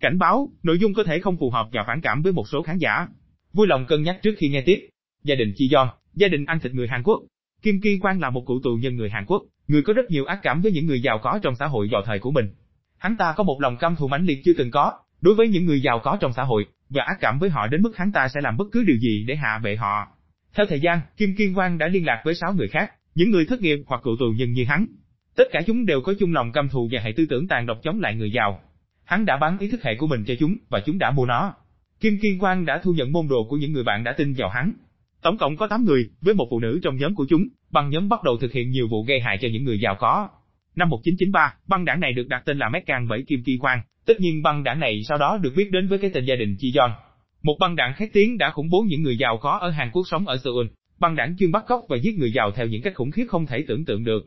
Cảnh báo, nội dung có thể không phù hợp và phản cảm với một số khán giả. Vui lòng cân nhắc trước khi nghe tiếp. Gia đình Chi Yeon, gia đình ăn thịt người Hàn Quốc. Kim Ki Quang là một cựu tù nhân người Hàn Quốc, người có rất nhiều ác cảm với những người giàu có trong xã hội vào thời của mình. Hắn ta có một lòng căm thù mãnh liệt chưa từng có đối với những người giàu có trong xã hội và ác cảm với họ đến mức hắn ta sẽ làm bất cứ điều gì để hạ bệ họ. Theo thời gian, Kim Kiên Quang đã liên lạc với 6 người khác, những người thất nghiệp hoặc cựu tù nhân như hắn. Tất cả chúng đều có chung lòng căm thù và hệ tư tưởng tàn độc chống lại người giàu. Hắn đã bán ý thức hệ của mình cho chúng và chúng đã mua nó. Kim Kiên Quang đã thu nhận môn đồ của những người bạn đã tin vào hắn. Tổng cộng có 8 người, với một phụ nữ trong nhóm của chúng, băng nhóm bắt đầu thực hiện nhiều vụ gây hại cho những người giàu có. Năm 1993, băng đảng này được đặt tên là Mekang bởi Kim Ki Quang. Tất nhiên băng đảng này sau đó được biết đến với cái tên gia đình Chi Yeon. Một băng đảng khét tiếng đã khủng bố những người giàu có ở Hàn Quốc sống ở Seoul. Băng đảng chuyên bắt cóc và giết người giàu theo những cách khủng khiếp không thể tưởng tượng được.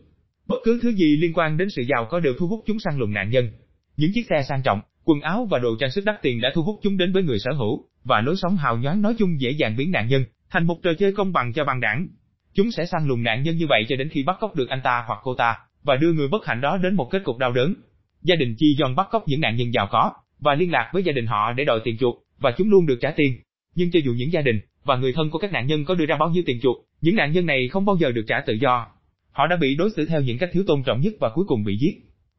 Bất cứ thứ gì liên quan đến sự giàu có đều thu hút chúng săn lùng nạn nhân. Những chiếc xe sang trọng, quần áo và đồ trang sức đắt tiền đã thu hút chúng đến với người sở hữu, và lối sống hào nhoáng nói chung dễ dàng biến nạn nhân thành một trò chơi công bằng cho băng đảng. Chúng sẽ săn lùng nạn nhân như vậy cho đến khi bắt cóc được anh ta hoặc cô ta, và đưa người bất hạnh đó đến một kết cục đau đớn. Gia đình Chi Yeon bắt cóc những nạn nhân giàu có, và liên lạc với gia đình họ để đòi tiền chuộc, và chúng luôn được trả tiền. Nhưng cho dù những gia đình và người thân của các nạn nhân có đưa ra bao nhiêu tiền chuộc, những nạn nhân này không bao giờ được trả tự do. Họ đã bị đối xử theo những cách thiếu tôn trọng nhất và cuối cùng bị giết.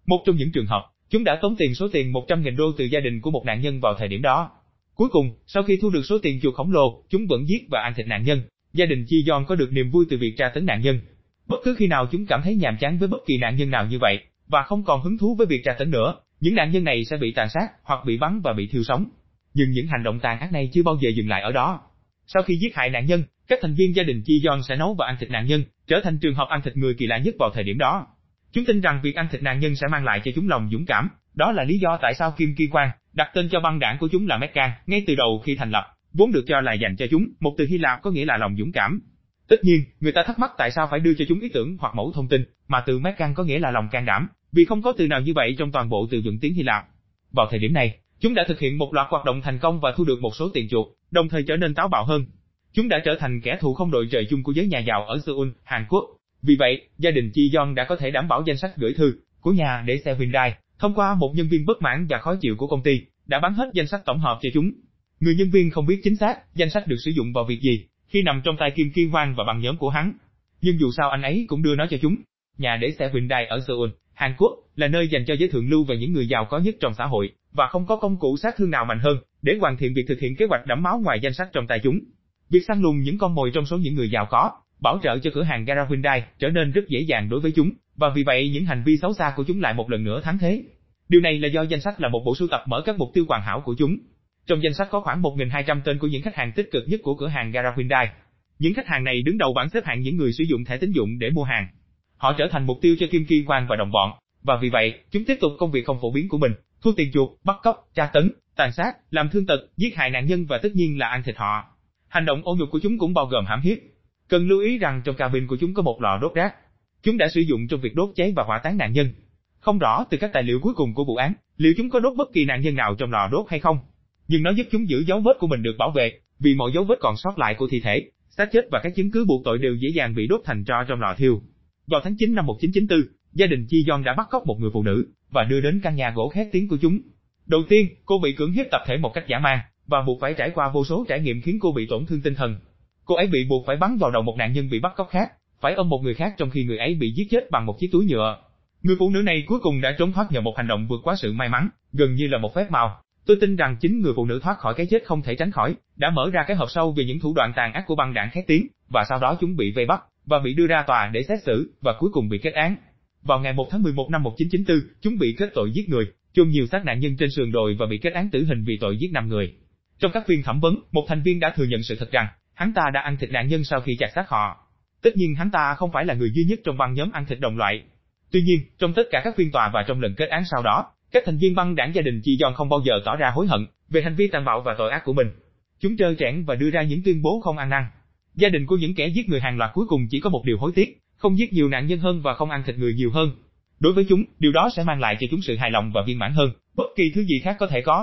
Một trong những trường hợp, chúng đã tống tiền số tiền 100.000 đô từ gia đình của một nạn nhân vào thời điểm đó. Cuối cùng, sau khi thu được số tiền chuột khổng lồ, chúng vẫn giết và ăn thịt nạn nhân. Gia đình Chi yon có được niềm vui từ việc tra tấn nạn nhân. Bất cứ khi nào chúng cảm thấy nhàm chán với bất kỳ nạn nhân nào như vậy, và không còn hứng thú với việc tra tấn nữa, những nạn nhân này sẽ bị tàn sát, hoặc bị bắn và bị thiêu sống. Nhưng những hành động tàn ác này chưa bao giờ dừng lại ở đó. Sau khi giết hại nạn nhân, các thành viên gia đình Chi yon sẽ nấu và ăn thịt nạn nhân, trở thành trường hợp ăn thịt người kỳ lạ nhất vào thời điểm đó. Chúng tin rằng việc ăn thịt nạn nhân sẽ mang lại cho chúng lòng dũng cảm, đó là lý do tại sao Kim Ki Quan đặt tên cho băng đảng của chúng là Meccan ngay từ đầu khi thành lập, vốn được cho là dành cho chúng, một từ Hy Lạp có nghĩa là lòng dũng cảm. Tất nhiên, người ta thắc mắc tại sao phải đưa cho chúng ý tưởng hoặc mẫu thông tin, mà từ Meccan có nghĩa là lòng can đảm, vì không có từ nào như vậy trong toàn bộ từ vựng tiếng Hy Lạp. Vào thời điểm này, chúng đã thực hiện một loạt hoạt động thành công và thu được một số tiền chuộc, đồng thời trở nên táo bạo hơn. Chúng đã trở thành kẻ thù không đội trời chung của giới nhà giàu ở Seoul, Hàn Quốc. Vì vậy, gia đình Chi yon đã có thể đảm bảo danh sách gửi thư của nhà để xe Hyundai thông qua một nhân viên bất mãn và khó chịu của công ty, đã bán hết danh sách tổng hợp cho chúng. Người nhân viên không biết chính xác danh sách được sử dụng vào việc gì khi nằm trong tay Kim Kiên Hoang và bằng nhóm của hắn. Nhưng dù sao anh ấy cũng đưa nó cho chúng. Nhà để xe Hyundai ở Seoul, Hàn Quốc là nơi dành cho giới thượng lưu và những người giàu có nhất trong xã hội và không có công cụ sát thương nào mạnh hơn để hoàn thiện việc thực hiện kế hoạch đẫm máu ngoài danh sách trong tay chúng. Việc săn lùng những con mồi trong số những người giàu có, bảo trợ cho cửa hàng gara Hyundai trở nên rất dễ dàng đối với chúng, và vì vậy những hành vi xấu xa của chúng lại một lần nữa thắng thế. Điều này là do danh sách là một bộ sưu tập mở các mục tiêu hoàn hảo của chúng. Trong danh sách có khoảng 1.200 tên của những khách hàng tích cực nhất của cửa hàng gara Hyundai. Những khách hàng này đứng đầu bảng xếp hạng những người sử dụng thẻ tín dụng để mua hàng. Họ trở thành mục tiêu cho Kim Ki Quang và đồng bọn, và vì vậy, chúng tiếp tục công việc không phổ biến của mình, thu tiền chuộc, bắt cóc, tra tấn, tàn sát, làm thương tật, giết hại nạn nhân và tất nhiên là ăn thịt họ. Hành động ô nhục của chúng cũng bao gồm hãm hiếp. Cần lưu ý rằng trong cabin của chúng có một lò đốt rác. Chúng đã sử dụng trong việc đốt cháy và hỏa táng nạn nhân. Không rõ từ các tài liệu cuối cùng của vụ án, liệu chúng có đốt bất kỳ nạn nhân nào trong lò đốt hay không. Nhưng nó giúp chúng giữ dấu vết của mình được bảo vệ, vì mọi dấu vết còn sót lại của thi thể, xác chết và các chứng cứ buộc tội đều dễ dàng bị đốt thành tro trong lò thiêu. Vào tháng 9 năm 1994, gia đình Chi Yon đã bắt cóc một người phụ nữ và đưa đến căn nhà gỗ khét tiếng của chúng. Đầu tiên, cô bị cưỡng hiếp tập thể một cách giả man và buộc phải trải qua vô số trải nghiệm khiến cô bị tổn thương tinh thần. Cô ấy bị buộc phải bắn vào đầu một nạn nhân bị bắt cóc khác, phải ôm một người khác trong khi người ấy bị giết chết bằng một chiếc túi nhựa. Người phụ nữ này cuối cùng đã trốn thoát nhờ một hành động vượt quá sự may mắn, gần như là một phép màu. Tôi tin rằng chính người phụ nữ thoát khỏi cái chết không thể tránh khỏi, đã mở ra cái hộp sâu về những thủ đoạn tàn ác của băng đảng khét tiếng, và sau đó chúng bị vây bắt và bị đưa ra tòa để xét xử và cuối cùng bị kết án. Vào ngày 1 tháng 11 năm 1994, chúng bị kết tội giết người, chôn nhiều xác nạn nhân trên sườn đồi và bị kết án tử hình vì tội giết 5 người. Trong các phiên thẩm vấn, một thành viên đã thừa nhận sự thật rằng, hắn ta đã ăn thịt nạn nhân sau khi chặt xác họ. Tất nhiên hắn ta không phải là người duy nhất trong băng nhóm ăn thịt đồng loại. Tuy nhiên, trong tất cả các phiên tòa và trong lần kết án sau đó, các thành viên băng đảng gia đình Chi Giòn không bao giờ tỏ ra hối hận về hành vi tàn bạo và tội ác của mình. Chúng trơ trẽn và đưa ra những tuyên bố không ăn năn. Gia đình của những kẻ giết người hàng loạt cuối cùng chỉ có một điều hối tiếc, không giết nhiều nạn nhân hơn và không ăn thịt người nhiều hơn. Đối với chúng, điều đó sẽ mang lại cho chúng sự hài lòng và viên mãn hơn, bất kỳ thứ gì khác có thể có.